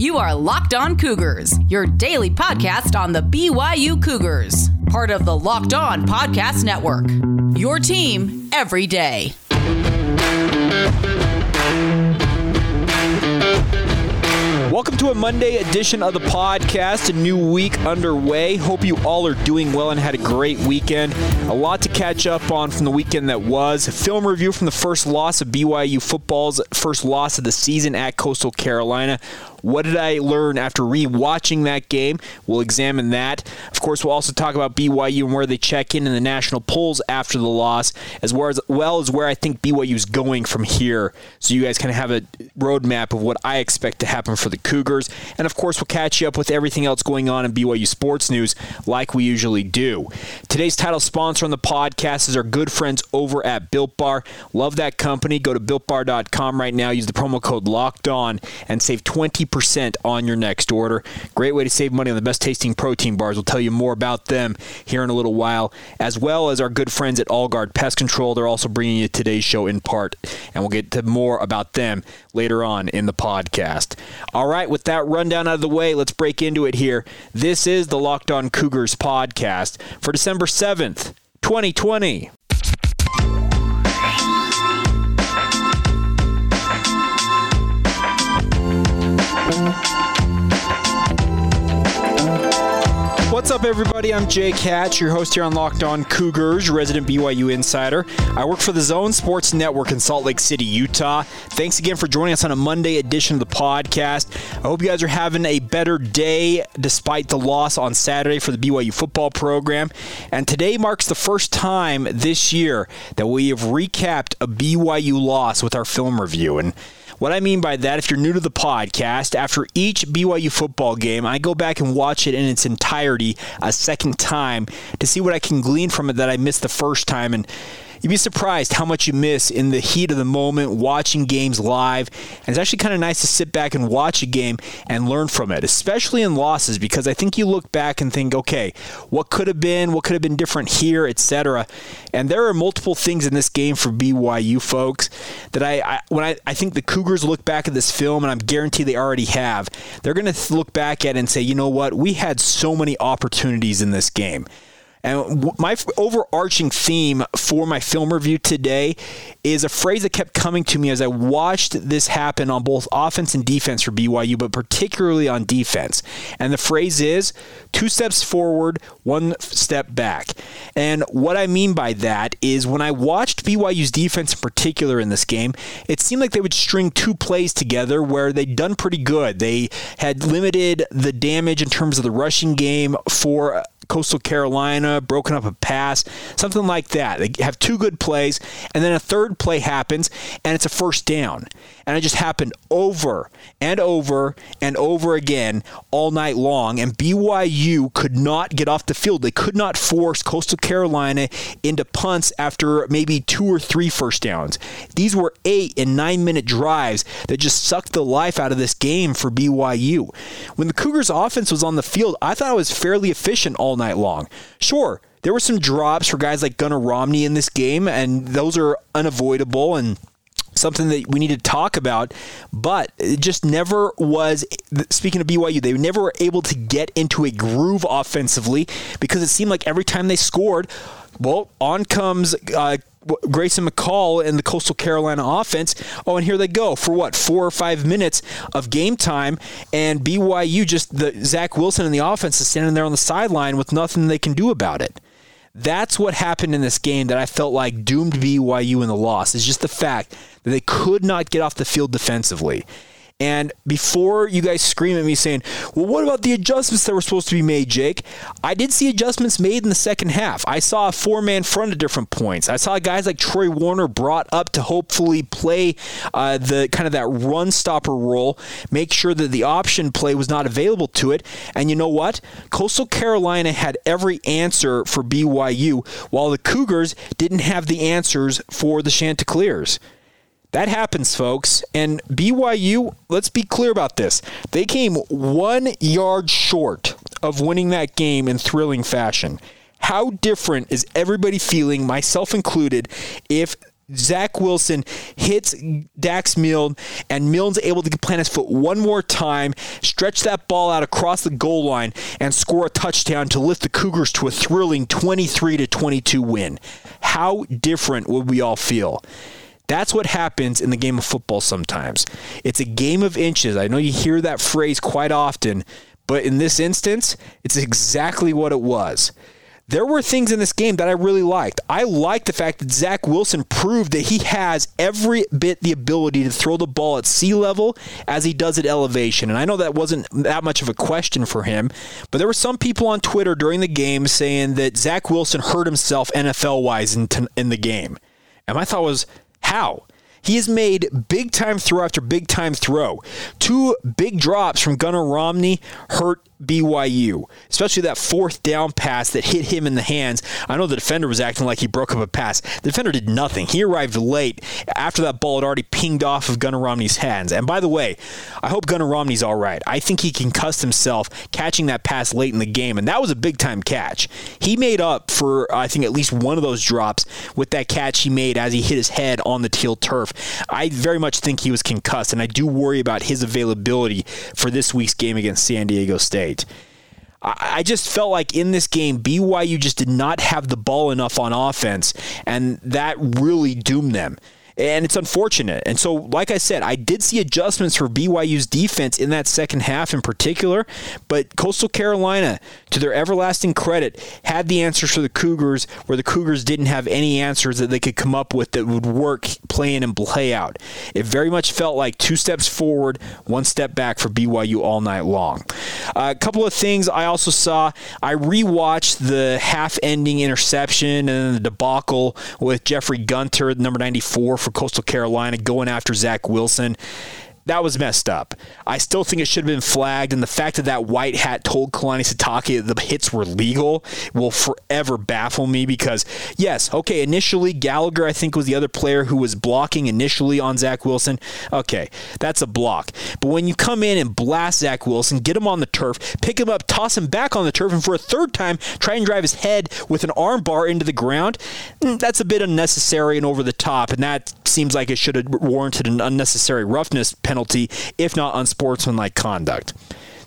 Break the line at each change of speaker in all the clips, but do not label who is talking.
You are Locked On Cougars, your daily podcast on the BYU Cougars, part of the Locked On Podcast Network. Your team every day.
Welcome to a Monday edition of the podcast. A new week underway. Hope you all are doing well and had a great weekend. A lot to catch up on from the weekend that was. A film review from the first loss of BYU football's first loss of the season at Coastal Carolina. What did I learn after re-watching that game? We'll examine that. Of course, we'll also talk about BYU and where they check in in the national polls after the loss, as well as, well as where I think BYU is going from here. So you guys kind of have a roadmap of what I expect to happen for the Cougars. And of course, we'll catch you up with everything else going on in BYU sports news like we usually do. Today's title sponsor on the podcast is our good friends over at Built Bar. Love that company. Go to builtbar.com right now. Use the promo code LOCKED ON and save 20 percent on your next order. Great way to save money on the best tasting protein bars. We'll tell you more about them here in a little while, as well as our good friends at Allguard Pest Control. They're also bringing you today's show in part, and we'll get to more about them later on in the podcast. All right, with that rundown out of the way, let's break into it here. This is the Locked On Cougars podcast for December 7th, 2020. What's up, everybody? I'm Jake Hatch, your host here on Locked On Cougars, resident BYU insider. I work for the Zone Sports Network in Salt Lake City, Utah. Thanks again for joining us on a Monday edition of the podcast. I hope you guys are having a better day despite the loss on Saturday for the BYU football program. And today marks the first time this year that we have recapped a BYU loss with our film review. And what I mean by that, if you're new to the podcast, after each BYU football game, I go back and watch it in its entirety a second time to see what I can glean from it that I missed the first time. And you'd be surprised how much you miss in the heat of the moment watching games live. And it's actually kind of nice to sit back and watch a game and learn from it, especially in losses, because I think you look back and think, okay, what could have been, what could have been different here, etc. And there are multiple things in this game for BYU folks that I, I when I, I think the Cougars look back at this film, and I'm guaranteed they already have, they're going to look back at it and say, you know what, we had so many opportunities in this game. And my overarching theme for my film review today is a phrase that kept coming to me as I watched this happen on both offense and defense for BYU, but particularly on defense. And the phrase is two steps forward, one step back. And what I mean by that is when I watched BYU's defense in particular in this game, it seemed like they would string two plays together where they'd done pretty good. They had limited the damage in terms of the rushing game for Coastal Carolina, broken up a pass, something like that. They have two good plays, and then a third play happens, and it's a first down. And it just happened over and over and over again all night long. And BYU could not get off the field. They could not force Coastal Carolina into punts after maybe two or three first downs. These were eight and nine minute drives that just sucked the life out of this game for BYU. When the Cougars' offense was on the field, I thought it was fairly efficient all night long. Sure, there were some drops for guys like Gunnar Romney in this game, and those are unavoidable and something that we need to talk about, but it just never was. Speaking of BYU, they never were able to get into a groove offensively because it seemed like every time they scored, well, on comes uh, Grayson McCall and the Coastal Carolina offense. Oh, and here they go for what four or five minutes of game time, and BYU just the Zach Wilson and the offense is standing there on the sideline with nothing they can do about it. That's what happened in this game that I felt like doomed BYU in the loss. Is just the fact that they could not get off the field defensively. And before you guys scream at me saying, well, what about the adjustments that were supposed to be made, Jake? I did see adjustments made in the second half. I saw a four man front at different points. I saw guys like Troy Warner brought up to hopefully play uh, the kind of that run stopper role, make sure that the option play was not available to it. And you know what? Coastal Carolina had every answer for BYU, while the Cougars didn't have the answers for the Chanticleers. That happens, folks. And BYU, let's be clear about this. They came one yard short of winning that game in thrilling fashion. How different is everybody feeling, myself included, if Zach Wilson hits Dax Milne, and Milne's able to plant his foot one more time, stretch that ball out across the goal line, and score a touchdown to lift the Cougars to a thrilling 23 to 22 win. How different would we all feel? That's what happens in the game of football sometimes. It's a game of inches. I know you hear that phrase quite often, but in this instance, it's exactly what it was there were things in this game that I really liked. I liked the fact that Zach Wilson proved that he has every bit the ability to throw the ball at sea level as he does at elevation. And I know that wasn't that much of a question for him, but there were some people on Twitter during the game saying that Zach Wilson hurt himself NFL wise in, in the game. And my thought was, how? He has made big time throw after big time throw. Two big drops from Gunnar Romney hurt BYU, especially that fourth down pass that hit him in the hands. I know the defender was acting like he broke up a pass. The defender did nothing. He arrived late after that ball had already pinged off of Gunnar Romney's hands. And by the way, I hope Gunnar Romney's all right. I think he concussed himself catching that pass late in the game, and that was a big time catch. He made up for, I think, at least one of those drops with that catch he made as he hit his head on the teal turf. I very much think he was concussed, and I do worry about his availability for this week's game against San Diego State. I just felt like in this game, BYU just did not have the ball enough on offense, and that really doomed them and it's unfortunate. And so, like I said, I did see adjustments for BYU's defense in that second half in particular, but Coastal Carolina, to their everlasting credit, had the answers for the Cougars where the Cougars didn't have any answers that they could come up with that would work play in and play out. It very much felt like two steps forward, one step back for BYU all night long. Uh, a couple of things I also saw. I rewatched the half ending interception and the debacle with Jeffrey Gunter, number 94 for for Coastal Carolina going after Zach Wilson that was messed up. I still think it should have been flagged, and the fact that that white hat told Kalani Sitake that the hits were legal will forever baffle me because, yes, okay, initially Gallagher, I think, was the other player who was blocking initially on Zach Wilson. Okay, that's a block. But when you come in and blast Zach Wilson, get him on the turf, pick him up, toss him back on the turf, and for a third time, try and drive his head with an arm bar into the ground, mm, that's a bit unnecessary and over the top, and that seems like it should have warranted an unnecessary roughness penalty, if not unsportsmanlike conduct.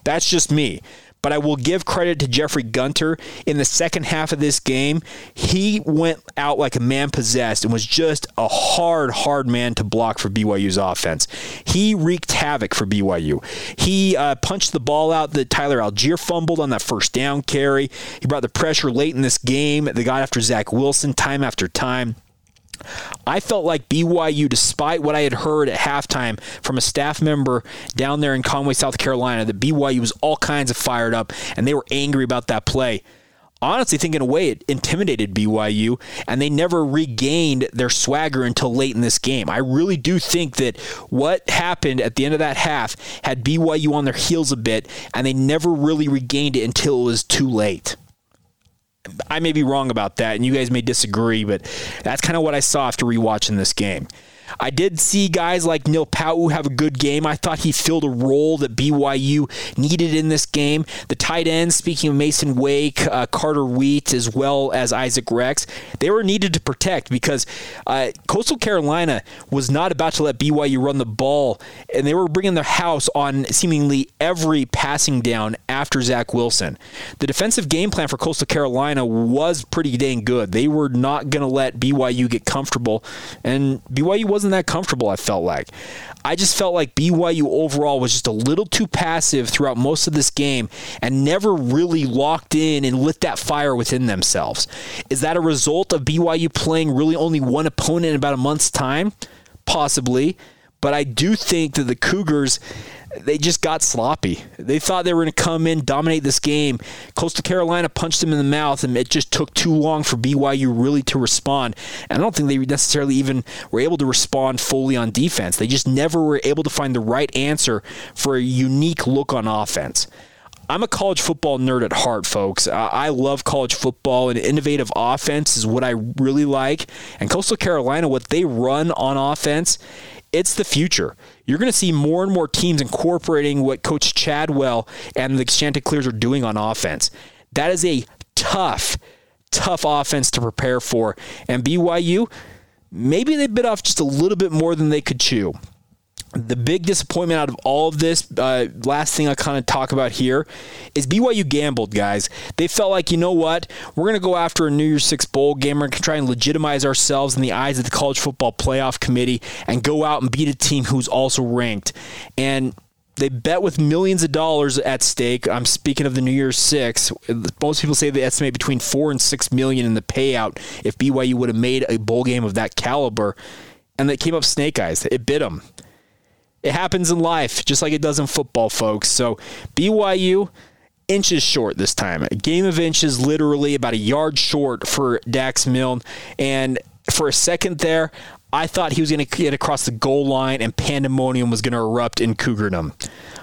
That's just me. But I will give credit to Jeffrey Gunter. In the second half of this game, he went out like a man possessed and was just a hard, hard man to block for BYU's offense. He wreaked havoc for BYU. He uh, punched the ball out that Tyler Allgeier fumbled on that first down carry. He brought the pressure late in this game. They got after Zach Wilson time after time. I felt like BYU, despite what I had heard at halftime from a staff member down there in Conway, South Carolina, that BYU was all kinds of fired up and they were angry about that play. Honestly, think in a way it intimidated BYU, and they never regained their swagger until late in this game. I really do think that what happened at the end of that half had BYU on their heels a bit, and they never really regained it until it was too late. I may be wrong about that, and you guys may disagree, but that's kind of what I saw after rewatching this game. I did see guys like Neil Pau'u have a good game. I thought he filled a role that BYU needed in this game. The tight ends, speaking of Masen Wake, uh, Carter Wheat, as well as Isaac Rex, they were needed to protect because uh, Coastal Carolina was not about to let BYU run the ball, and they were bringing their house on seemingly every passing down after Zach Wilson. The defensive game plan for Coastal Carolina was pretty dang good. They were not going to let BYU get comfortable, and BYU wasn't that comfortable, I felt like. I just felt like BYU overall was just a little too passive throughout most of this game and never really locked in and lit that fire within themselves. Is that a result of BYU playing really only one opponent in about a month's time? Possibly. But I do think that the Cougars they just got sloppy. They thought they were going to come in, dominate this game. Coastal Carolina punched them in the mouth, and it just took too long for BYU really to respond. And I don't think they necessarily even were able to respond fully on defense. They just never were able to find the right answer for a unique look on offense. I'm a college football nerd at heart, folks. I love college football, and innovative offense is what I really like. And Coastal Carolina, what they run on offense, it's the future. You're going to see more and more teams incorporating what Coach Chadwell and the Chanticleers are doing on offense. That is a tough, tough offense to prepare for. And BYU, maybe they bit off just a little bit more than they could chew. The big disappointment out of all of this, uh, last thing I kind of talk about here, is BYU gambled, guys. They felt like, you know what, we're going to go after a New Year's Six bowl game. We're going to try and legitimize ourselves in the eyes of the College Football Playoff Committee and go out and beat a team who's also ranked. And they bet with millions of dollars at stake. I'm speaking of the New Year's Six. Most people say they estimate between four and six million in the payout if BYU would have made a bowl game of that caliber, and they came up snake eyes. It bit them. It happens in life, just like it does in football, folks. So BYU inches short this time. A game of inches, literally about a yard short for Dax Milne. And for a second there, I thought he was going to get across the goal line and pandemonium was going to erupt in Cougardom.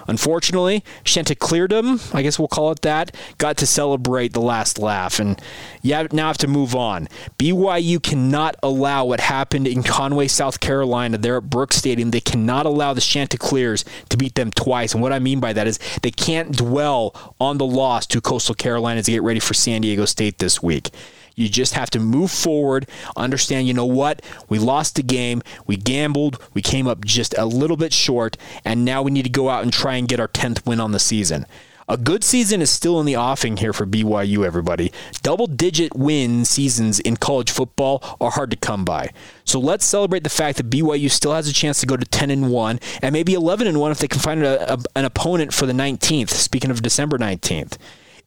Unfortunately, Chanticleerdom, I guess we'll call it that, got to celebrate the last laugh, and you now have to move on. BYU cannot allow what happened in Conway, South Carolina, there at Brooks Stadium. They cannot allow the Chanticleers to beat them twice, and what I mean by that is they can't dwell on the loss to Coastal Carolina to get ready for San Diego State this week. You just have to move forward, understand, you know what? We lost the game. We gambled. We came up just a little bit short, and now we need to go out and try and get our 10th win on the season. A good season is still in the offing here for BYU, everybody. Double digit win seasons in college football are hard to come by. So let's celebrate the fact that BYU still has a chance to go to 10 and 1 and maybe 11 and 1 if they can find a, a, an opponent for the 19th, speaking of December 19th.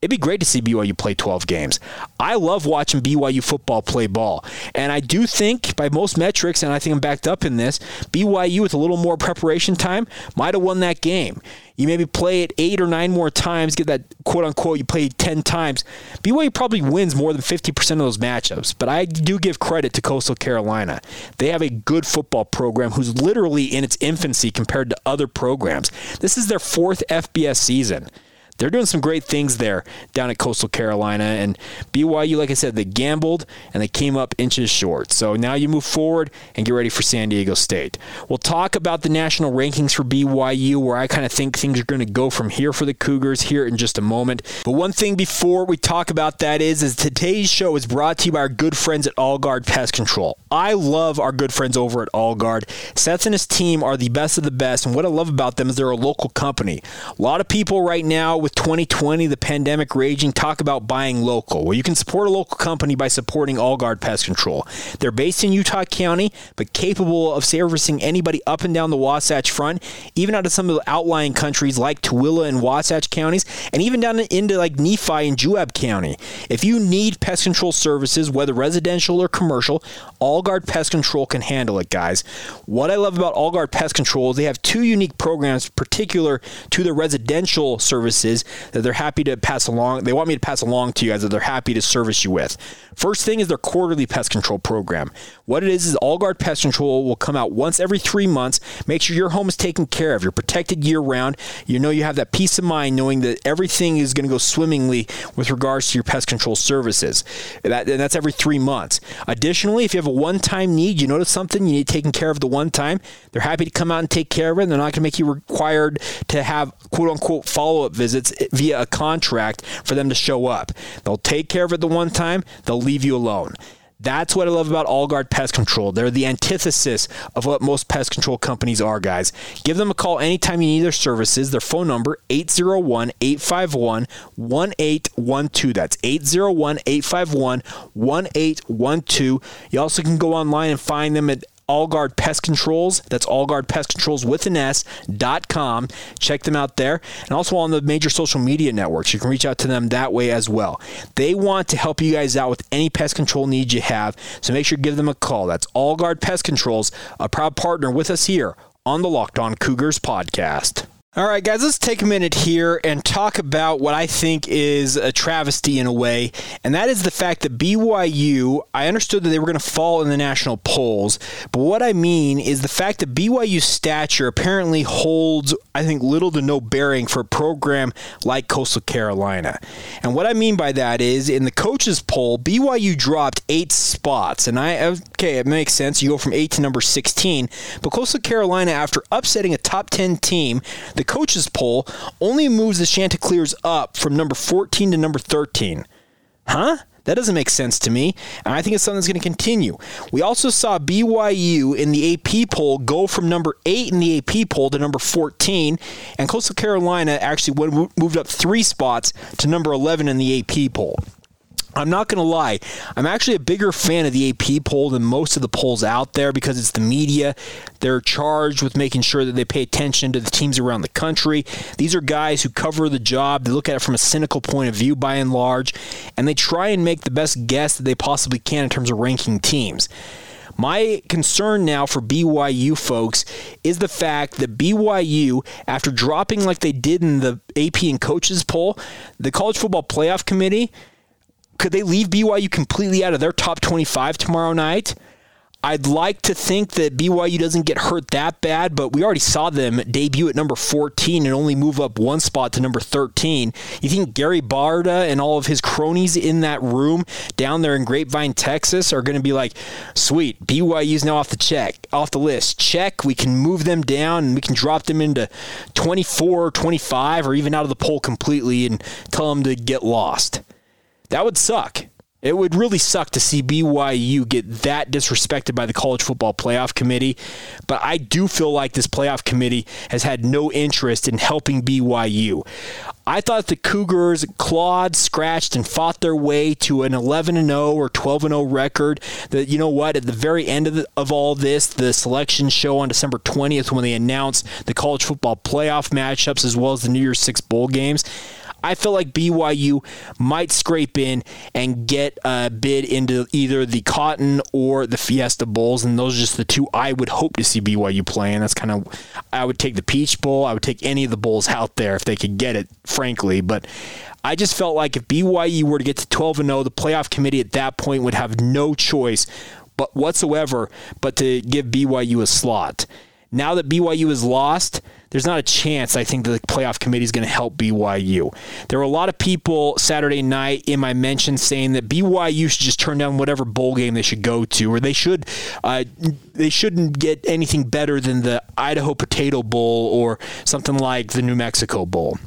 It'd be great to see BYU play 12 games. I love watching BYU football play ball. And I do think, by most metrics, and I think I'm backed up in this, BYU with a little more preparation time might have won that game. You maybe play it eight or nine more times, get that quote unquote, you play 10 times. BYU probably wins more than 50% of those matchups. But I do give credit to Coastal Carolina. They have a good football program who's literally in its infancy compared to other programs. This is their fourth FBS season they're doing some great things there down at Coastal Carolina. And BYU, like I said, they gambled and they came up inches short. So now you move forward and get ready for San Diego State. We'll talk about the national rankings for BYU, where I kind of think things are going to go from here for the Cougars here in just a moment. But one thing before we talk about that is, is today's show is brought to you by our good friends at All Guard Pest Control. I love our good friends over at All Guard. Seth and his team are the best of the best, and what I love about them is they're a local company. A lot of people right now with 2020, the pandemic raging, talk about buying local. Well, you can support a local company by supporting All Guard Pest Control. They're based in Utah County, but capable of servicing anybody up and down the Wasatch Front, even out of some of the outlying countries like Tooele and Wasatch counties, and even down into like Nephi and Juab County. If you need pest control services, whether residential or commercial, All Guard Pest Control can handle it, guys. What I love about All Guard Pest Control is they have two unique programs particular to the residential services that they're happy to pass along. They want me to pass along to you guys that they're happy to service you with. First thing is their quarterly pest control program. What it is is All Guard Pest Control will come out once every three months. Make sure your home is taken care of. You're protected year round. You know you have that peace of mind knowing that everything is going to go swimmingly with regards to your pest control services. That, and that's every three months. Additionally, if you have a one time need, you notice something you need taken care of the one time, they're happy to come out and take care of it. And They're not going to make you required to have quote unquote follow up visits via a contract for them to show up. They'll take care of it the one time, they'll leave you alone. That's what I love about All Guard Pest Control. They're the antithesis of what most pest control companies are, guys. Give them a call anytime you need their services. Their phone number 801-851-1812. That's 801-851-1812. You also can go online and find them at Allguard Pest Controls. That's Allguard Pest Controls with an S dot com. Check them out there. And also on the major social media networks. You can reach out to them that way as well. They want to help you guys out with any pest control needs you have. So make sure to give them a call. That's Allguard Pest Controls, a proud partner with us here on the Locked On Cougars podcast. All right, guys, let's take a minute here and talk about what I think is a travesty in a way, and that is the fact that BYU, I understood that they were going to fall in the national polls, but what I mean is the fact that BYU's stature apparently holds, I think, little to no bearing for a program like Coastal Carolina. And what I mean by that is in the coaches poll, BYU dropped eight spots, and I, okay, it makes sense. You go from eight to number 16, but Coastal Carolina, after upsetting a top 10 team, the the coaches poll only moves the Chanticleers up from number 14 to number 13. Huh? That doesn't make sense to me, and I think it's something that's going to continue. We also saw BYU in the AP poll go from number 8 in the AP poll to number 14, and Coastal Carolina actually moved up 3 spots to number 11 in the AP poll. I'm not going to lie. I'm actually a bigger fan of the AP poll than most of the polls out there because it's the media. They're charged with making sure that they pay attention to the teams around the country. These are guys who cover the job. They look at it from a cynical point of view by and large, and they try and make the best guess that they possibly can in terms of ranking teams. My concern now for BYU folks is the fact that BYU, after dropping like they did in the AP and coaches poll, the College Football Playoff Committee could they leave BYU completely out of their top 25 tomorrow night? I'd like to think that BYU doesn't get hurt that bad, but we already saw them debut at number 14 and only move up one spot to number 13. You think Gary Barta and all of his cronies in that room down there in Grapevine, Texas are going to be like, sweet, BYU's now off the check, off the list. Check, we can move them down and we can drop them into 24, 25, or even out of the poll completely and tell them to get lost. That would suck. It would really suck to see BYU get that disrespected by the College Football Playoff Committee. But I do feel like this playoff committee has had no interest in helping BYU. I thought the Cougars clawed, scratched, and fought their way to an 11 0 or 12 0 record. That you know what? At the very end of, the, of all this, the selection show on December 20th, when they announced the college football playoff matchups as well as the New Year's Six bowl games, I feel like BYU might scrape in and get a bid into either the Cotton or the Fiesta Bowls, and those are just the two I would hope to see BYU playing. That's kind of I would take the Peach Bowl. I would take any of the bowls out there if they could get it, frankly. But I just felt like if BYU were to get to 12 and 0, the playoff committee at that point would have no choice but whatsoever but to give BYU a slot. Now that BYU is lost, there's not a chance I think that the playoff committee is going to help BYU. There were a lot of people Saturday night in my mention saying that BYU should just turn down whatever bowl game they should go to, or they should uh, they shouldn't get anything better than the Idaho Potato Bowl or something like the New Mexico Bowl.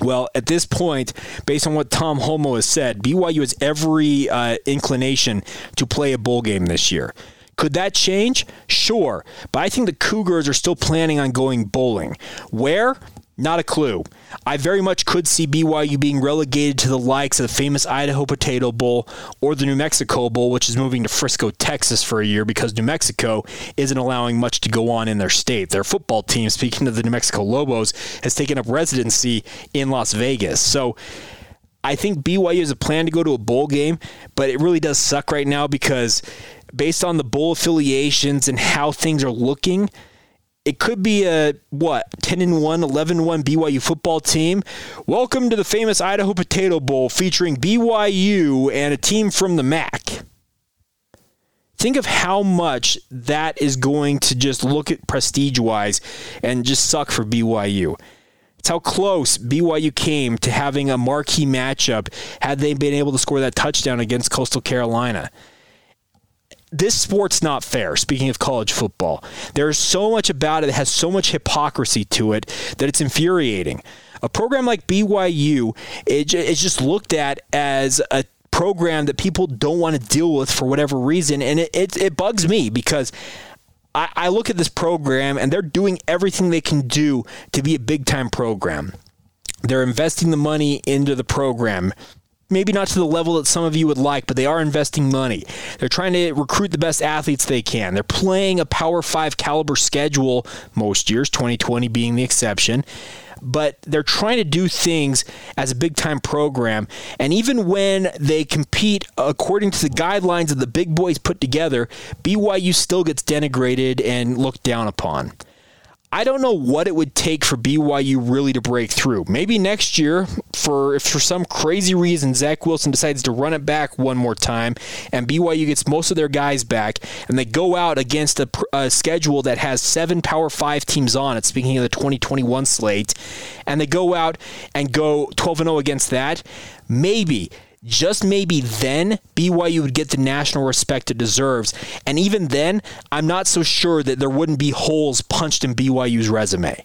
Well, at this point, based on what Tom Holmoe has said, BYU has every uh, inclination to play a bowl game this year. Could that change? Sure. But I think the Cougars are still planning on going bowling. Where? Not a clue. I very much could see BYU being relegated to the likes of the famous Idaho Potato Bowl or the New Mexico Bowl, which is moving to Frisco, Texas for a year because New Mexico isn't allowing much to go on in their state. Their football team, speaking of the New Mexico Lobos, has taken up residency in Las Vegas. So I think BYU has a plan to go to a bowl game, but it really does suck right now because based on the bowl affiliations and how things are looking, it could be a what 10 and 1 11 1 BYU football team. Welcome to the famous Idaho Potato Bowl featuring BYU and a team from the MAC think of how much that is going to just look at prestige wise and just suck for BYU it's how close BYU came to having a marquee matchup had they been able to score that touchdown against Coastal Carolina this sport's not fair. Speaking of college football, there's so much about it that has so much hypocrisy to it that it's infuriating. A program like BYU is just looked at as a program that people don't want to deal with for whatever reason, and it, it, it bugs me because. I look at this program and they're doing everything they can do to be a big time program. They're investing the money into the program maybe not to the level that some of you would like, but they are investing money. They're trying to recruit the best athletes they can. They're playing a Power 5 caliber schedule most years, 2020 being the exception. But they're trying to do things as a big time program. And even when they compete according to the guidelines that the big boys put together, BYU still gets denigrated and looked down upon. I don't know what it would take for BYU really to break through. Maybe next year, for if for some crazy reason Zach Wilson decides to run it back one more time, and BYU gets most of their guys back, and they go out against a, a schedule that has seven Power Five teams on it. Speaking of the 2021 slate, and they go out and go 12 and 0 against that, maybe just maybe then BYU would get the national respect it deserves. And even then, I'm not so sure that there wouldn't be holes punched in BYU's resume.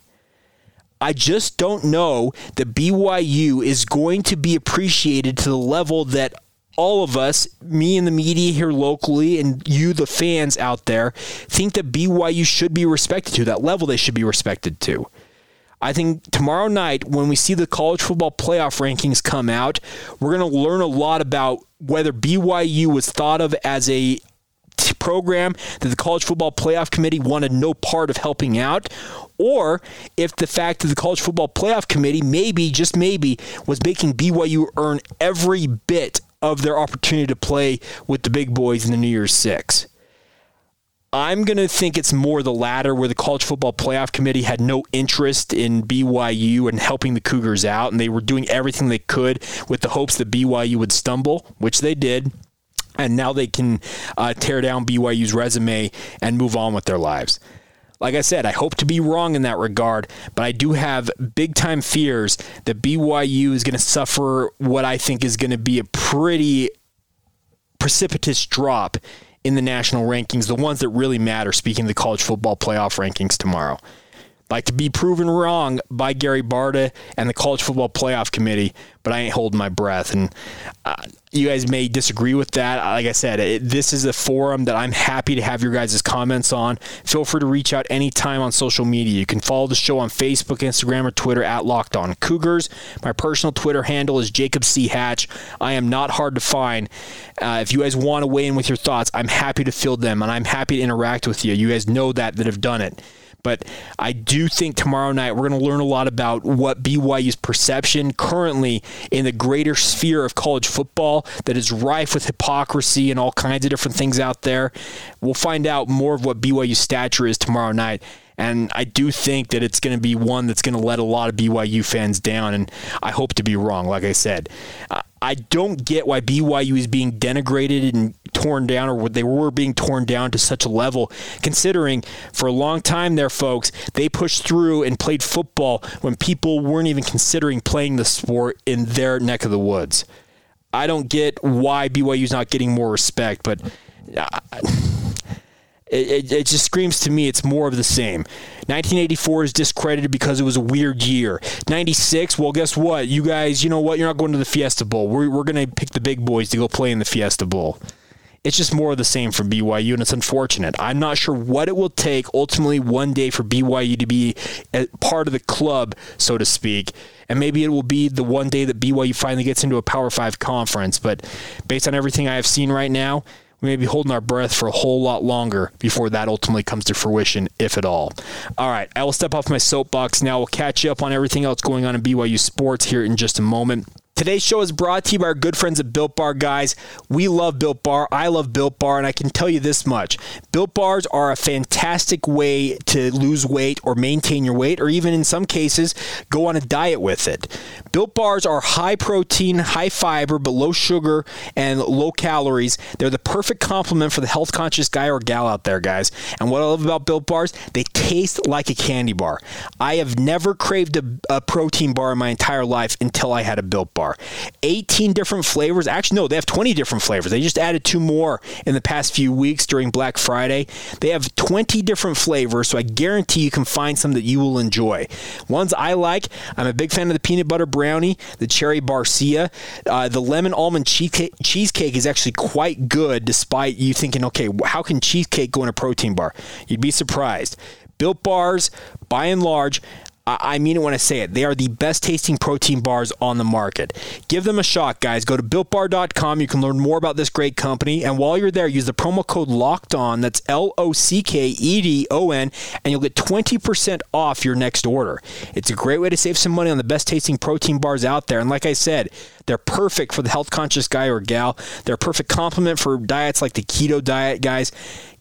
I just don't know that BYU is going to be appreciated to the level that all of us, me and the media here locally, and you, the fans out there, think that BYU should be respected to that level. They should be respected to. I think tomorrow night, when we see the college football playoff rankings come out, we're going to learn a lot about whether BYU was thought of as a program that the college football playoff committee wanted no part of helping out or if the fact that the college football playoff committee maybe just maybe was making BYU earn every bit of their opportunity to play with the big boys in the New Year's 6 I'm going to think it's more the latter, where the College Football Playoff Committee had no interest in BYU and helping the Cougars out, and they were doing everything they could with the hopes that BYU would stumble, which they did. And now they can uh, tear down BYU's resume and move on with their lives. Like I said, I hope to be wrong in that regard, but I do have big time fears that BYU is going to suffer what I think is going to be a pretty precipitous drop in the national rankings, the ones that really matter, speaking of the college football playoff rankings tomorrow. Like to be proven wrong by Gary Barta and the College Football Playoff Committee, but I ain't holding my breath. And uh, you guys may disagree with that. Like I said, it, this is a forum that I'm happy to have your guys' comments on. Feel free to reach out anytime on social media. You can follow the show on Facebook, Instagram, or Twitter at Locked On Cougars. My personal Twitter handle is Jacob C. Hatch. I am not hard to find. Uh, if you guys want to weigh in with your thoughts, I'm happy to field them and I'm happy to interact with you. You guys know that that have done it. But I do think tomorrow night we're going to learn a lot about what BYU's perception currently in the greater sphere of college football that is rife with hypocrisy and all kinds of different things out there. We'll find out more of what BYU's stature is tomorrow night. And I do think that it's going to be one that's going to let a lot of BYU fans down. And I hope to be wrong, like I said. Uh, I don't get why BYU is being denigrated and torn down, or they were being torn down to such a level, considering for a long time there, folks, they pushed through and played football when people weren't even considering playing the sport in their neck of the woods. I don't get why BYU's not getting more respect, but. Uh, it, it, it, just screams to me it's more of the same. 1984 is discredited because it was a weird year. 96, well, guess what? You guys, you know what? You're not going to the Fiesta Bowl. We're, we're going to pick the big boys to go play in the Fiesta Bowl. It's just more of the same for BYU, and it's unfortunate. I'm not sure what it will take ultimately one day for BYU to be part of the club, so to speak. And maybe it will be the one day that BYU finally gets into a Power Five conference. But based on everything I have seen right now, we may be holding our breath for a whole lot longer before that ultimately comes to fruition, if at all. All right, I will step off my soapbox now. We'll catch you up on everything else going on in BYU sports here in just a moment. Today's show is brought to you by our good friends at Built Bar, guys. We love Built Bar. I love Built Bar, and I can tell you this much Built Bars are a fantastic way to lose weight or maintain your weight, or even in some cases, go on a diet with it. Built Bars are high protein, high fiber, but low sugar and low calories. They're the perfect complement for the health conscious guy or gal out there, guys. And what I love about Built Bars, they taste like a candy bar. I have never craved a, a protein bar in my entire life until I had a Built Bar bar. 18 different flavors. Actually, no, they have 20 different flavors. They just added two more in the past few weeks during Black Friday. They have 20 different flavors, so I guarantee you can find some that you will enjoy. Ones I like, I'm a big fan of the peanut butter brownie, the cherry barcia. Uh, the lemon almond cheesecake, cheesecake is actually quite good, despite you thinking, okay, how can cheesecake go in a protein bar? You'd be surprised. Built bars, by and large, I mean it when I say it. They are the best tasting protein bars on the market. Give them a shot, guys. Go to builtbar.com. You can learn more about this great company. And while you're there, use the promo code locked on. That's L O C K E D O N, and you'll get 20% off your next order. It's a great way to save some money on the best tasting protein bars out there. And like I said, they're perfect for the health conscious guy or gal. They're a perfect complement for diets like the keto diet, guys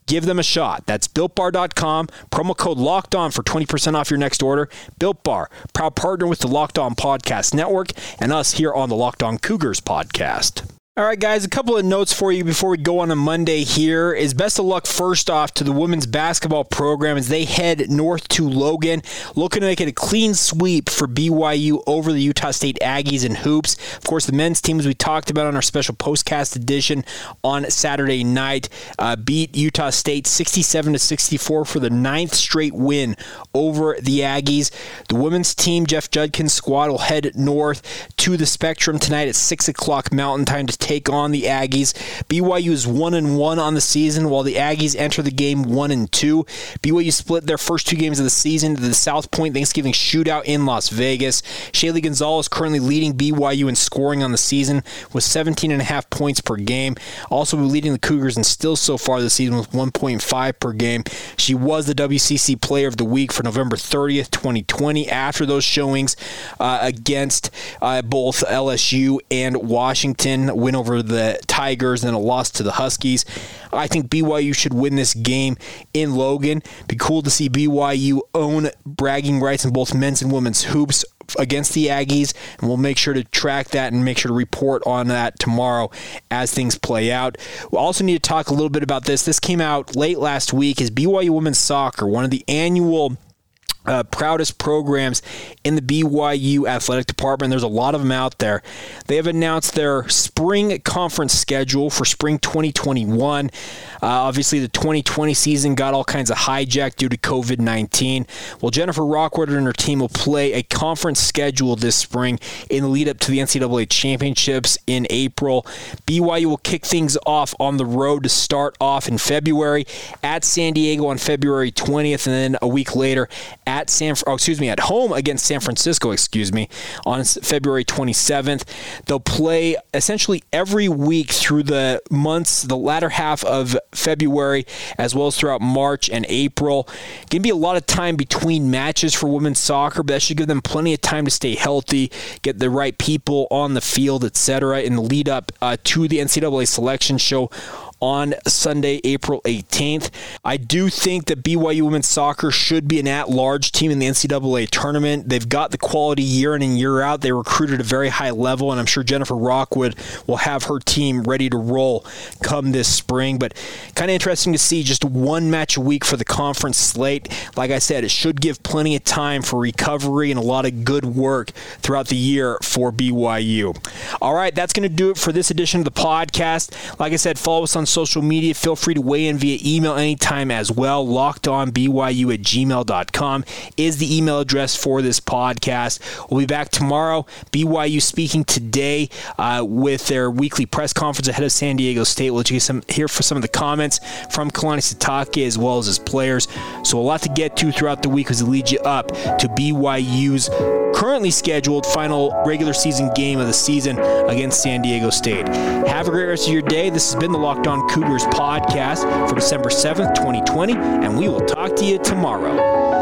give them a shot. That's builtbar.com. Promo code locked on for 20% off your next order. Built Bar, proud partner with the Locked On Podcast Network and us here on the Locked On Cougars podcast. All right, guys, a couple of notes for you before we go on a Monday here is best of luck first off to the women's basketball program as they head north to Logan, looking to make it a clean sweep for BYU over the Utah State Aggies and hoops. Of course, the men's team, teams we talked about on our special postcast edition on Saturday night uh, beat Utah State 67 to 64 for the ninth straight win over the Aggies. The women's team, Jeff Judkins' squad, will head north to the Spectrum tonight at 6 o'clock Mountain Time to take on the Aggies. BYU is one and one on the season, while the Aggies enter the game one and two. BYU split their first two games of the season to the South Point Thanksgiving Shootout in Las Vegas. Shaylee Gonzalez currently leading BYU in scoring on the season with 17 and a half points per game. Also leading the Cougars in still so far this season with 1.5 per game. She was the WCC Player of the Week for November 30th, 2020. After those showings uh, against uh, both LSU and Washington, win over the Tigers and a loss to the Huskies. I think BYU should win this game in Logan. Be cool to see BYU own bragging rights in both men's and women's hoops against the Aggies, and we'll make sure to track that and make sure to report on that tomorrow as things play out. We also need to talk a little bit about this. This came out late last week. Is BYU women's soccer one of the annual uh, proudest programs in the BYU athletic department. There's a lot of them out there. They have announced their spring conference schedule for spring 2021. Uh, obviously, the 2020 season got all kinds of hijacked due to COVID 19. Well, Jennifer Rockwood and her team will play a conference schedule this spring in the lead up to the NCAA championships in April. BYU will kick things off on the road to start off in February at San Diego on February 20th, and then a week later at San, oh, excuse me, at home against San Francisco, excuse me, on February 27th. They'll play essentially every week through the months, the latter half of February, as well as throughout March and April. Going to be a lot of time between matches for women's soccer, but that should give them plenty of time to stay healthy, get the right people on the field, etc., in the lead up uh, to the NCAA selection show on Sunday, April 18th. I do think that BYU women's soccer should be an at large team in the NCAA tournament. They've got the quality year in and year out. They recruited a very high level, and I'm sure Jennifer Rockwood will have her team ready to roll come this spring. But kind of interesting to see just one match a week for the conference slate. Like I said, it should give plenty of time for recovery and a lot of good work throughout the year for BYU. All right, that's going to do it for this edition of the podcast. Like I said, follow us on social media. Feel free to weigh in via email anytime as well. Locked on BYU at gmail.com is the email address for this podcast. We'll be back tomorrow. BYU speaking today uh, with their weekly press conference ahead of San Diego State. We'll get some, here for some of the comments from Kalani Sitake as well as his players. So a lot to get to throughout the week as we lead you up to BYU's currently scheduled final regular season game of the season against San Diego State. Have a great rest of your day. This has been the Locked On Cougars podcast for December 7th, 2020, and we will talk to you tomorrow.